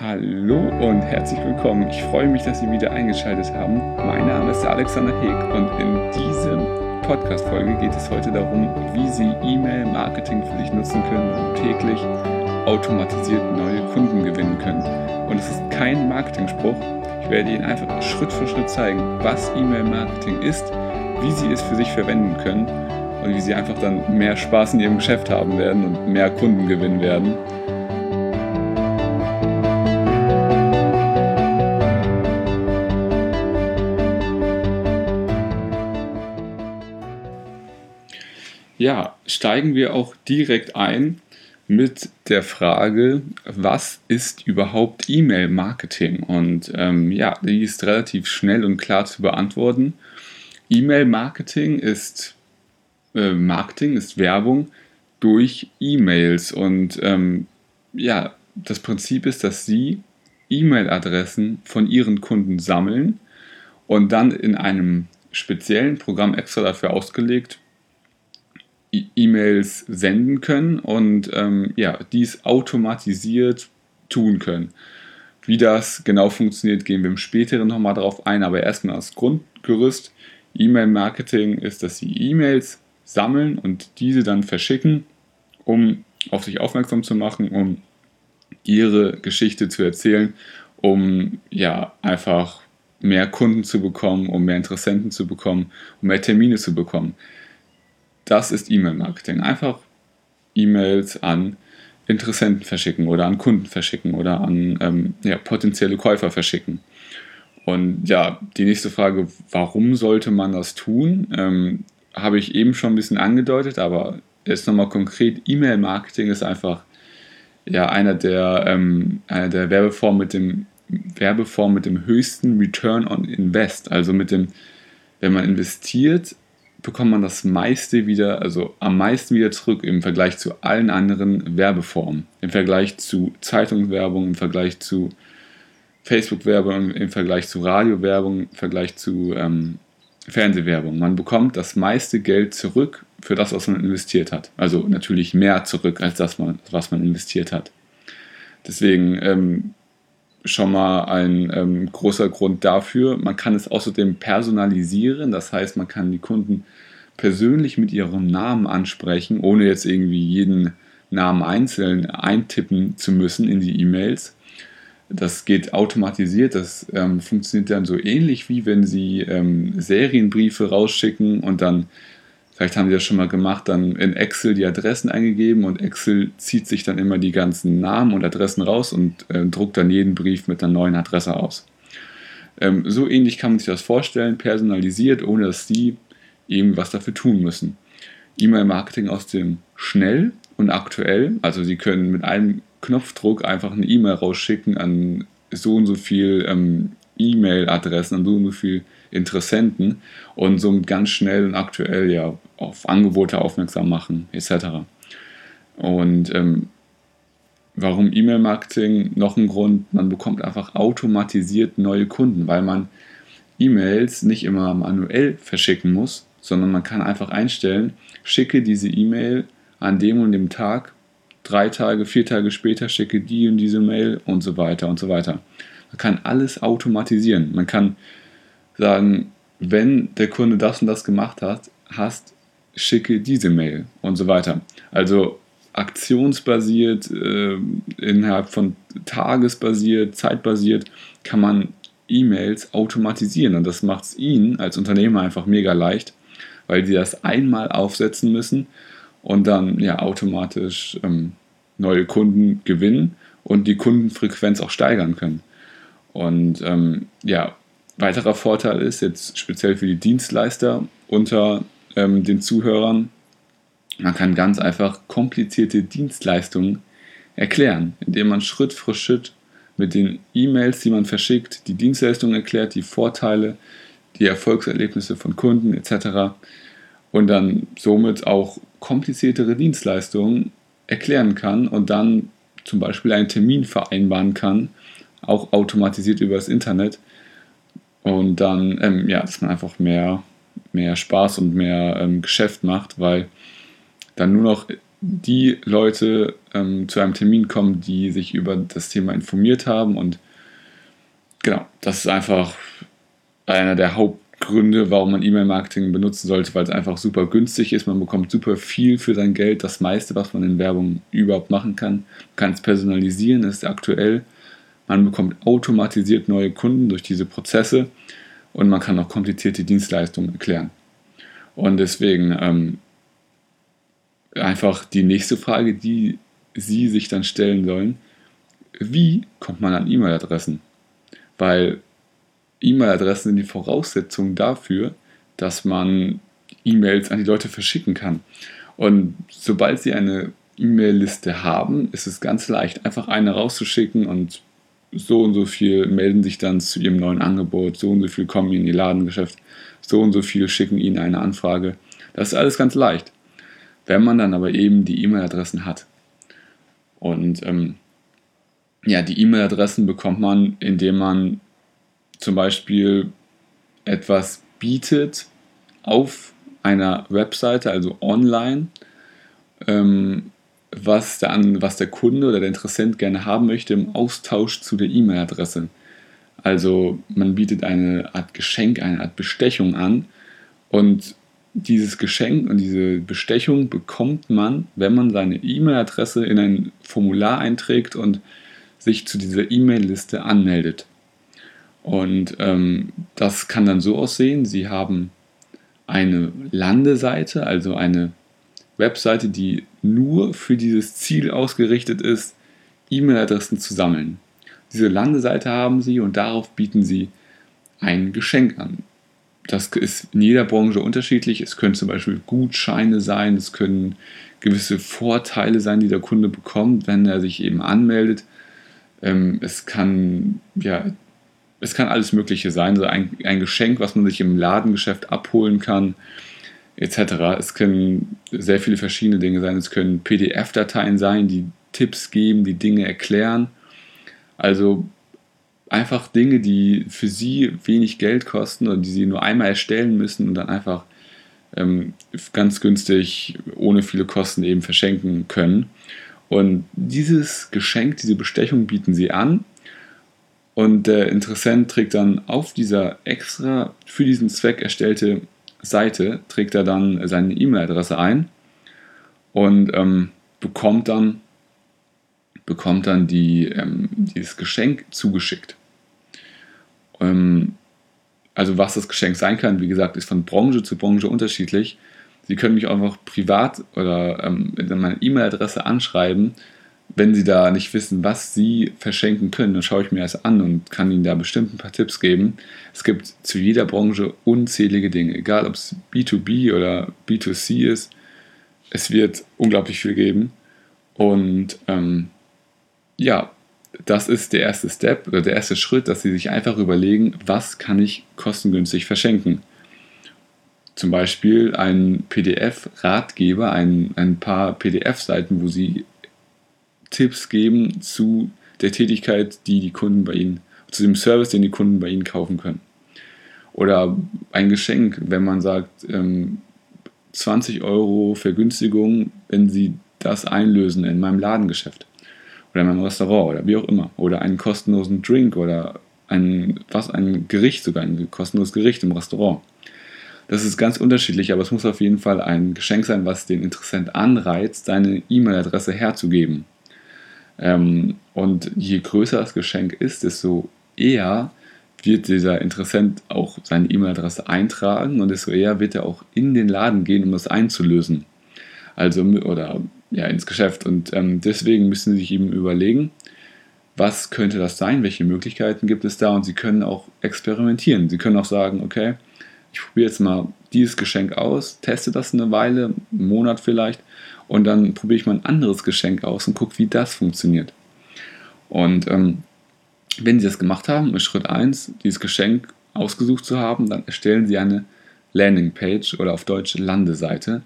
Hallo und herzlich willkommen. Ich freue mich, dass Sie wieder eingeschaltet haben. Mein Name ist Alexander Heg und in dieser Podcast-Folge geht es heute darum, wie Sie E-Mail-Marketing für sich nutzen können und täglich automatisiert neue Kunden gewinnen können. Und es ist kein Marketing-Spruch. Ich werde Ihnen einfach Schritt für Schritt zeigen, was E-Mail-Marketing ist, wie Sie es für sich verwenden können und wie Sie einfach dann mehr Spaß in Ihrem Geschäft haben werden und mehr Kunden gewinnen werden. Ja, steigen wir auch direkt ein mit der Frage, was ist überhaupt E-Mail-Marketing? Und ähm, ja, die ist relativ schnell und klar zu beantworten. E-Mail-Marketing ist äh, Marketing, ist Werbung durch E-Mails. Und ähm, ja, das Prinzip ist, dass Sie E-Mail-Adressen von Ihren Kunden sammeln und dann in einem speziellen Programm extra dafür ausgelegt E-Mails senden können und ähm, ja, dies automatisiert tun können. Wie das genau funktioniert, gehen wir im späteren nochmal darauf ein, aber erstmal das Grundgerüst. E-Mail-Marketing ist, dass Sie E-Mails sammeln und diese dann verschicken, um auf sich aufmerksam zu machen, um Ihre Geschichte zu erzählen, um ja einfach mehr Kunden zu bekommen, um mehr Interessenten zu bekommen, um mehr Termine zu bekommen. Das ist E-Mail-Marketing. Einfach E-Mails an Interessenten verschicken oder an Kunden verschicken oder an ähm, ja, potenzielle Käufer verschicken. Und ja, die nächste Frage, warum sollte man das tun, ähm, habe ich eben schon ein bisschen angedeutet, aber jetzt nochmal konkret, E-Mail-Marketing ist einfach ja, einer der, ähm, einer der Werbeformen mit dem Werbeform mit dem höchsten Return on Invest. Also mit dem, wenn man investiert, bekommt man das meiste wieder, also am meisten wieder zurück im Vergleich zu allen anderen Werbeformen. Im Vergleich zu Zeitungswerbung, im Vergleich zu Facebook-Werbung, im Vergleich zu Radiowerbung, im Vergleich zu ähm, Fernsehwerbung. Man bekommt das meiste Geld zurück für das, was man investiert hat. Also natürlich mehr zurück als das, was man investiert hat. Deswegen ähm, schon mal ein ähm, großer Grund dafür. Man kann es außerdem personalisieren, das heißt, man kann die Kunden persönlich mit ihrem Namen ansprechen, ohne jetzt irgendwie jeden Namen einzeln eintippen zu müssen in die E-Mails. Das geht automatisiert, das ähm, funktioniert dann so ähnlich wie wenn Sie ähm, Serienbriefe rausschicken und dann Vielleicht haben Sie das schon mal gemacht, dann in Excel die Adressen eingegeben und Excel zieht sich dann immer die ganzen Namen und Adressen raus und äh, druckt dann jeden Brief mit einer neuen Adresse aus. Ähm, so ähnlich kann man sich das vorstellen, personalisiert, ohne dass Sie eben was dafür tun müssen. E-Mail-Marketing aus dem schnell und aktuell, also Sie können mit einem Knopfdruck einfach eine E-Mail rausschicken an so und so viel ähm, E-Mail-Adressen, an so und so viel Interessenten und somit ganz schnell und aktuell ja auf Angebote aufmerksam machen etc. Und ähm, warum E-Mail-Marketing? Noch ein Grund, man bekommt einfach automatisiert neue Kunden, weil man E-Mails nicht immer manuell verschicken muss, sondern man kann einfach einstellen, schicke diese E-Mail an dem und dem Tag, drei Tage, vier Tage später schicke die und diese Mail und so weiter und so weiter. Man kann alles automatisieren. Man kann sagen, wenn der Kunde das und das gemacht hat, hast, schicke diese Mail und so weiter. Also aktionsbasiert, äh, innerhalb von tagesbasiert, zeitbasiert, kann man E-Mails automatisieren und das macht es Ihnen als Unternehmer einfach mega leicht, weil Sie das einmal aufsetzen müssen und dann ja automatisch ähm, neue Kunden gewinnen und die Kundenfrequenz auch steigern können. Und ähm, ja, Weiterer Vorteil ist jetzt speziell für die Dienstleister unter ähm, den Zuhörern, man kann ganz einfach komplizierte Dienstleistungen erklären, indem man Schritt für Schritt mit den E-Mails, die man verschickt, die Dienstleistungen erklärt, die Vorteile, die Erfolgserlebnisse von Kunden etc. Und dann somit auch kompliziertere Dienstleistungen erklären kann und dann zum Beispiel einen Termin vereinbaren kann, auch automatisiert über das Internet, und dann, ähm, ja, dass man einfach mehr, mehr Spaß und mehr ähm, Geschäft macht, weil dann nur noch die Leute ähm, zu einem Termin kommen, die sich über das Thema informiert haben. Und genau, das ist einfach einer der Hauptgründe, warum man E-Mail-Marketing benutzen sollte, weil es einfach super günstig ist. Man bekommt super viel für sein Geld. Das meiste, was man in Werbung überhaupt machen kann. Man kann es personalisieren, ist aktuell. Man bekommt automatisiert neue Kunden durch diese Prozesse und man kann auch komplizierte Dienstleistungen erklären. Und deswegen ähm, einfach die nächste Frage, die Sie sich dann stellen sollen, wie kommt man an E-Mail-Adressen? Weil E-Mail-Adressen sind die Voraussetzung dafür, dass man E-Mails an die Leute verschicken kann. Und sobald Sie eine E-Mail-Liste haben, ist es ganz leicht, einfach eine rauszuschicken und so und so viel melden sich dann zu ihrem neuen Angebot, so und so viel kommen in ihr Ladengeschäft, so und so viel schicken ihnen eine Anfrage. Das ist alles ganz leicht. Wenn man dann aber eben die E-Mail-Adressen hat. Und ähm, ja, die E-Mail-Adressen bekommt man, indem man zum Beispiel etwas bietet auf einer Webseite, also online, ähm, was der, was der Kunde oder der Interessent gerne haben möchte im Austausch zu der E-Mail-Adresse. Also man bietet eine Art Geschenk, eine Art Bestechung an und dieses Geschenk und diese Bestechung bekommt man, wenn man seine E-Mail-Adresse in ein Formular einträgt und sich zu dieser E-Mail-Liste anmeldet. Und ähm, das kann dann so aussehen, Sie haben eine Landeseite, also eine Webseite, die nur für dieses Ziel ausgerichtet ist, E-Mail-Adressen zu sammeln. Diese Landeseite haben Sie und darauf bieten Sie ein Geschenk an. Das ist in jeder Branche unterschiedlich. Es können zum Beispiel Gutscheine sein, es können gewisse Vorteile sein, die der Kunde bekommt, wenn er sich eben anmeldet. Ähm, es kann ja, es kann alles Mögliche sein, so ein, ein Geschenk, was man sich im Ladengeschäft abholen kann etc. Es können sehr viele verschiedene Dinge sein. Es können PDF-Dateien sein, die Tipps geben, die Dinge erklären. Also einfach Dinge, die für Sie wenig Geld kosten und die Sie nur einmal erstellen müssen und dann einfach ähm, ganz günstig, ohne viele Kosten eben verschenken können. Und dieses Geschenk, diese Bestechung bieten Sie an. Und der Interessent trägt dann auf dieser extra für diesen Zweck erstellte Seite trägt er dann seine E-Mail-Adresse ein und ähm, bekommt dann, bekommt dann die, ähm, dieses Geschenk zugeschickt. Ähm, also was das Geschenk sein kann, wie gesagt, ist von Branche zu Branche unterschiedlich. Sie können mich einfach privat oder ähm, meine E-Mail-Adresse anschreiben wenn Sie da nicht wissen, was Sie verschenken können, dann schaue ich mir das an und kann Ihnen da bestimmt ein paar Tipps geben. Es gibt zu jeder Branche unzählige Dinge, egal ob es B2B oder B2C ist. Es wird unglaublich viel geben. Und ähm, ja, das ist der erste Step oder der erste Schritt, dass Sie sich einfach überlegen, was kann ich kostengünstig verschenken. Zum Beispiel ein PDF-Ratgeber, ein, ein paar PDF-Seiten, wo Sie Tipps geben zu der Tätigkeit, die die Kunden bei Ihnen, zu dem Service, den die Kunden bei Ihnen kaufen können. Oder ein Geschenk, wenn man sagt, ähm, 20 Euro Vergünstigung, wenn Sie das einlösen in meinem Ladengeschäft oder in meinem Restaurant oder wie auch immer. Oder einen kostenlosen Drink oder ein, was, ein Gericht, sogar ein kostenloses Gericht im Restaurant. Das ist ganz unterschiedlich, aber es muss auf jeden Fall ein Geschenk sein, was den Interessent anreizt, seine E-Mail-Adresse herzugeben. Ähm, und je größer das Geschenk ist, desto eher wird dieser Interessent auch seine E-Mail-Adresse eintragen und desto eher wird er auch in den Laden gehen, um das einzulösen. Also, oder ja, ins Geschäft. Und ähm, deswegen müssen Sie sich eben überlegen, was könnte das sein, welche Möglichkeiten gibt es da und Sie können auch experimentieren. Sie können auch sagen, okay, ich probiere jetzt mal dieses Geschenk aus, teste das eine Weile, einen Monat vielleicht und dann probiere ich mal ein anderes Geschenk aus und gucke, wie das funktioniert. Und ähm, wenn Sie das gemacht haben, ist Schritt 1, dieses Geschenk ausgesucht zu haben, dann erstellen Sie eine Landingpage oder auf Deutsch Landeseite,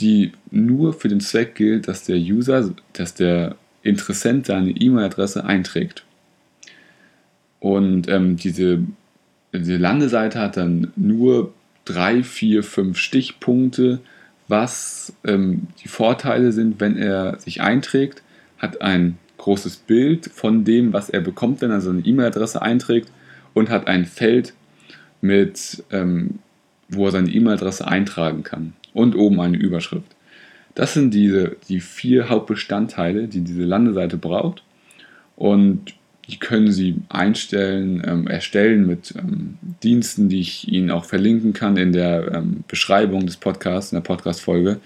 die nur für den Zweck gilt, dass der User, dass der Interessent seine E-Mail-Adresse einträgt. Und ähm, diese, diese Landeseite hat dann nur drei, vier, fünf Stichpunkte, was ähm, die Vorteile sind, wenn er sich einträgt, hat ein großes Bild von dem, was er bekommt, wenn er seine E-Mail-Adresse einträgt und hat ein Feld mit, ähm, wo er seine E-Mail-Adresse eintragen kann und oben eine Überschrift. Das sind diese, die vier Hauptbestandteile, die diese Landeseite braucht und die können Sie einstellen, ähm, erstellen mit ähm, Diensten, die ich Ihnen auch verlinken kann in der ähm, Beschreibung des Podcasts, in der Podcast-Folge.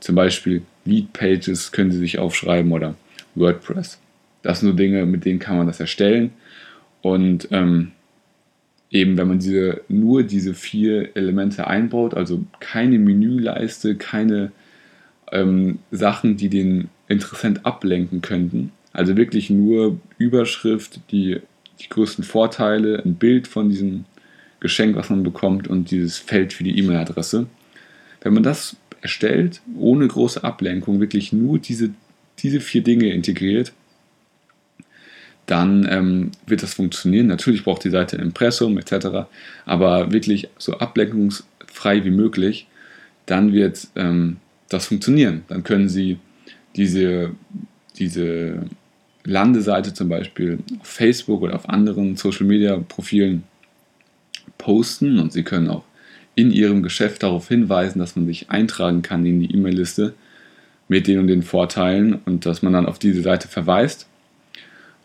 Zum Beispiel Lead Pages können Sie sich aufschreiben oder WordPress. Das sind nur Dinge, mit denen kann man das erstellen. Und ähm, eben, wenn man diese, nur diese vier Elemente einbaut, also keine Menüleiste, keine ähm, Sachen, die den Interessent ablenken könnten, also wirklich nur Überschrift, die, die größten Vorteile, ein Bild von diesem Geschenk, was man bekommt und dieses Feld für die E-Mail-Adresse. Wenn man das erstellt, ohne große Ablenkung, wirklich nur diese diese vier Dinge integriert, dann ähm, wird das funktionieren. Natürlich braucht die Seite Impressum etc., aber wirklich so ablenkungsfrei wie möglich, dann wird ähm, das funktionieren. Dann können Sie diese, diese Landeseite zum Beispiel auf Facebook oder auf anderen Social Media Profilen posten und Sie können auch in Ihrem Geschäft darauf hinweisen, dass man sich eintragen kann in die E-Mail-Liste mit den und den Vorteilen und dass man dann auf diese Seite verweist.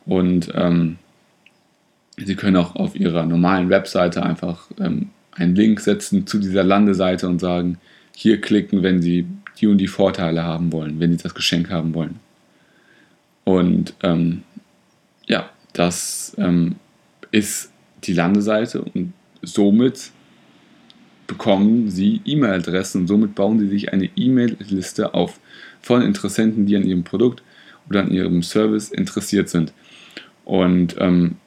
Und ähm, Sie können auch auf Ihrer normalen Webseite einfach ähm, einen Link setzen zu dieser Landeseite und sagen, hier klicken, wenn Sie die und die Vorteile haben wollen, wenn Sie das Geschenk haben wollen. Und ähm, ja, das ähm, ist die Landeseite und somit bekommen Sie E-Mail-Adressen und somit bauen Sie sich eine E-Mail-Liste auf von Interessenten, die an ihrem Produkt oder an ihrem Service interessiert sind. Und ähm,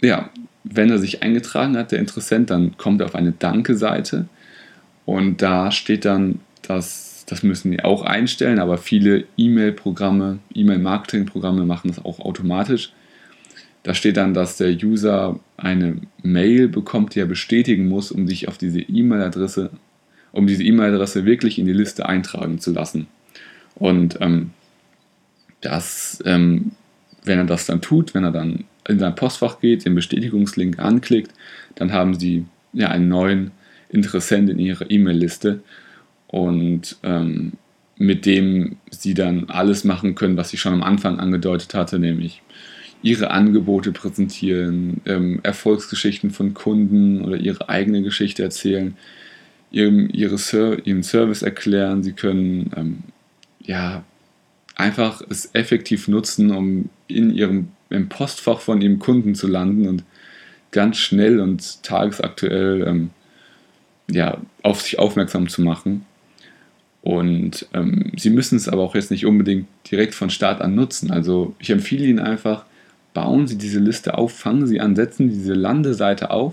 ja, wenn er sich eingetragen hat, der Interessent, dann kommt er auf eine Danke-Seite und da steht dann, dass das müssen wir auch einstellen, aber viele E-Mail-Programme, E-Mail-Marketing-Programme machen das auch automatisch. Da steht dann, dass der User eine Mail bekommt, die er bestätigen muss, um sich auf diese E-Mail-Adresse, um diese E-Mail-Adresse wirklich in die Liste eintragen zu lassen. Und ähm, das, ähm, wenn er das dann tut, wenn er dann in sein Postfach geht, den Bestätigungslink anklickt, dann haben Sie ja einen neuen Interessenten in Ihrer E-Mail-Liste und ähm, mit dem Sie dann alles machen können, was ich schon am Anfang angedeutet hatte, nämlich Ihre Angebote präsentieren, ähm, Erfolgsgeschichten von Kunden oder Ihre eigene Geschichte erzählen, ihrem, ihre Ser Ihren Service erklären. Sie können ähm, ja, einfach es effektiv nutzen, um in ihrem im Postfach von ihrem Kunden zu landen und ganz schnell und tagesaktuell ähm, ja, auf sich aufmerksam zu machen. Und ähm, sie müssen es aber auch jetzt nicht unbedingt direkt von Start an nutzen. Also ich empfehle Ihnen einfach, bauen Sie diese Liste auf, fangen Sie an, setzen diese Landeseite auf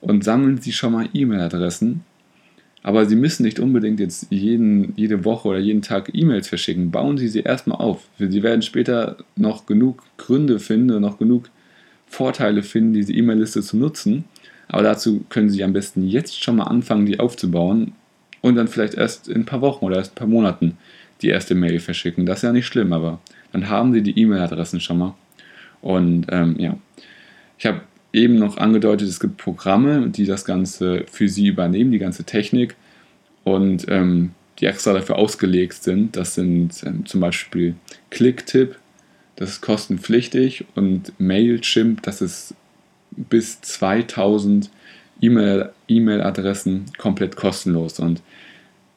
und sammeln Sie schon mal E-Mail-Adressen aber Sie müssen nicht unbedingt jetzt jeden, jede Woche oder jeden Tag E-Mails verschicken. Bauen Sie sie erstmal auf. Sie werden später noch genug Gründe finden noch genug Vorteile finden, diese E-Mail-Liste zu nutzen. Aber dazu können Sie am besten jetzt schon mal anfangen, die aufzubauen und dann vielleicht erst in ein paar Wochen oder erst ein paar Monaten die erste Mail verschicken. Das ist ja nicht schlimm, aber dann haben Sie die E-Mail-Adressen schon mal. Und ähm, ja, ich habe eben noch angedeutet, es gibt Programme, die das Ganze für Sie übernehmen, die ganze Technik und ähm, die extra dafür ausgelegt sind. Das sind ähm, zum Beispiel Clicktip, das ist kostenpflichtig und Mailchimp, das ist bis 2000 E-Mail-Adressen komplett kostenlos und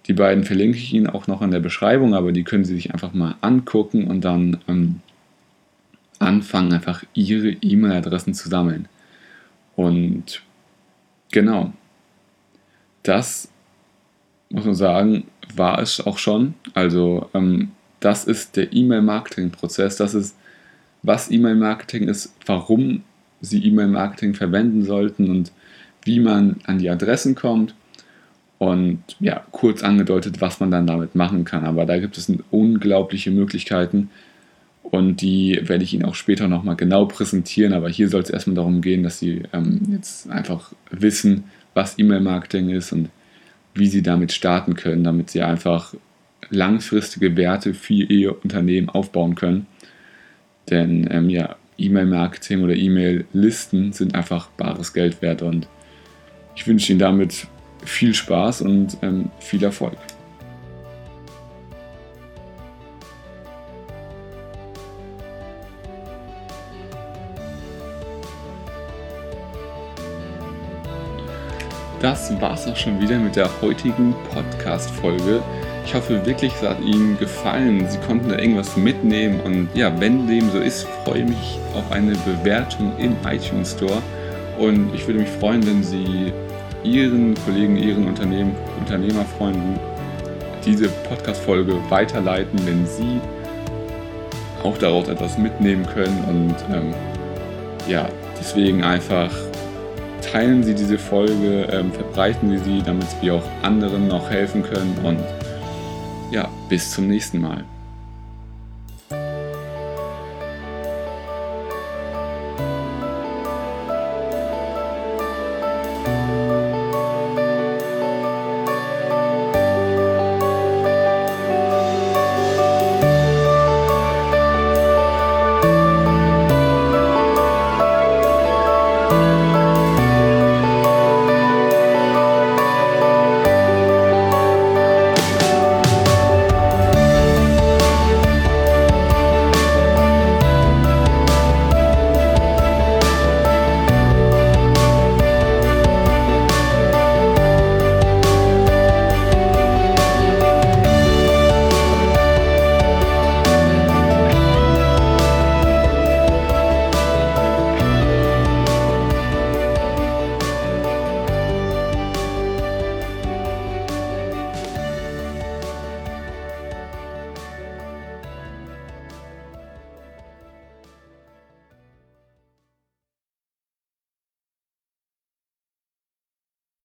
die beiden verlinke ich Ihnen auch noch in der Beschreibung, aber die können Sie sich einfach mal angucken und dann ähm, anfangen, einfach Ihre E-Mail-Adressen zu sammeln. Und genau, das muss man sagen, war es auch schon. Also ähm, das ist der E-Mail-Marketing-Prozess. Das ist, was E-Mail-Marketing ist, warum Sie E-Mail-Marketing verwenden sollten und wie man an die Adressen kommt. Und ja, kurz angedeutet, was man dann damit machen kann. Aber da gibt es unglaubliche Möglichkeiten, und die werde ich Ihnen auch später nochmal genau präsentieren. Aber hier soll es erstmal darum gehen, dass Sie ähm, jetzt einfach wissen, was E-Mail-Marketing ist und wie sie damit starten können, damit sie einfach langfristige Werte für ihr Unternehmen aufbauen können. Denn ähm, ja, E-Mail-Marketing oder E-Mail-Listen sind einfach bares Geld wert und ich wünsche Ihnen damit viel Spaß und ähm, viel Erfolg. Das war's auch schon wieder mit der heutigen Podcast-Folge. Ich hoffe wirklich, es hat Ihnen gefallen. Sie konnten da irgendwas mitnehmen. Und ja, wenn dem so ist, freue ich mich auf eine Bewertung im iTunes Store. Und ich würde mich freuen, wenn Sie Ihren Kollegen, Ihren Unternehmen, Unternehmerfreunden diese Podcast-Folge weiterleiten, wenn Sie auch daraus etwas mitnehmen können. Und ähm, ja, deswegen einfach teilen Sie diese Folge, ähm, verbreiten Sie sie, damit wir auch anderen noch helfen können. Und ja, bis zum nächsten Mal.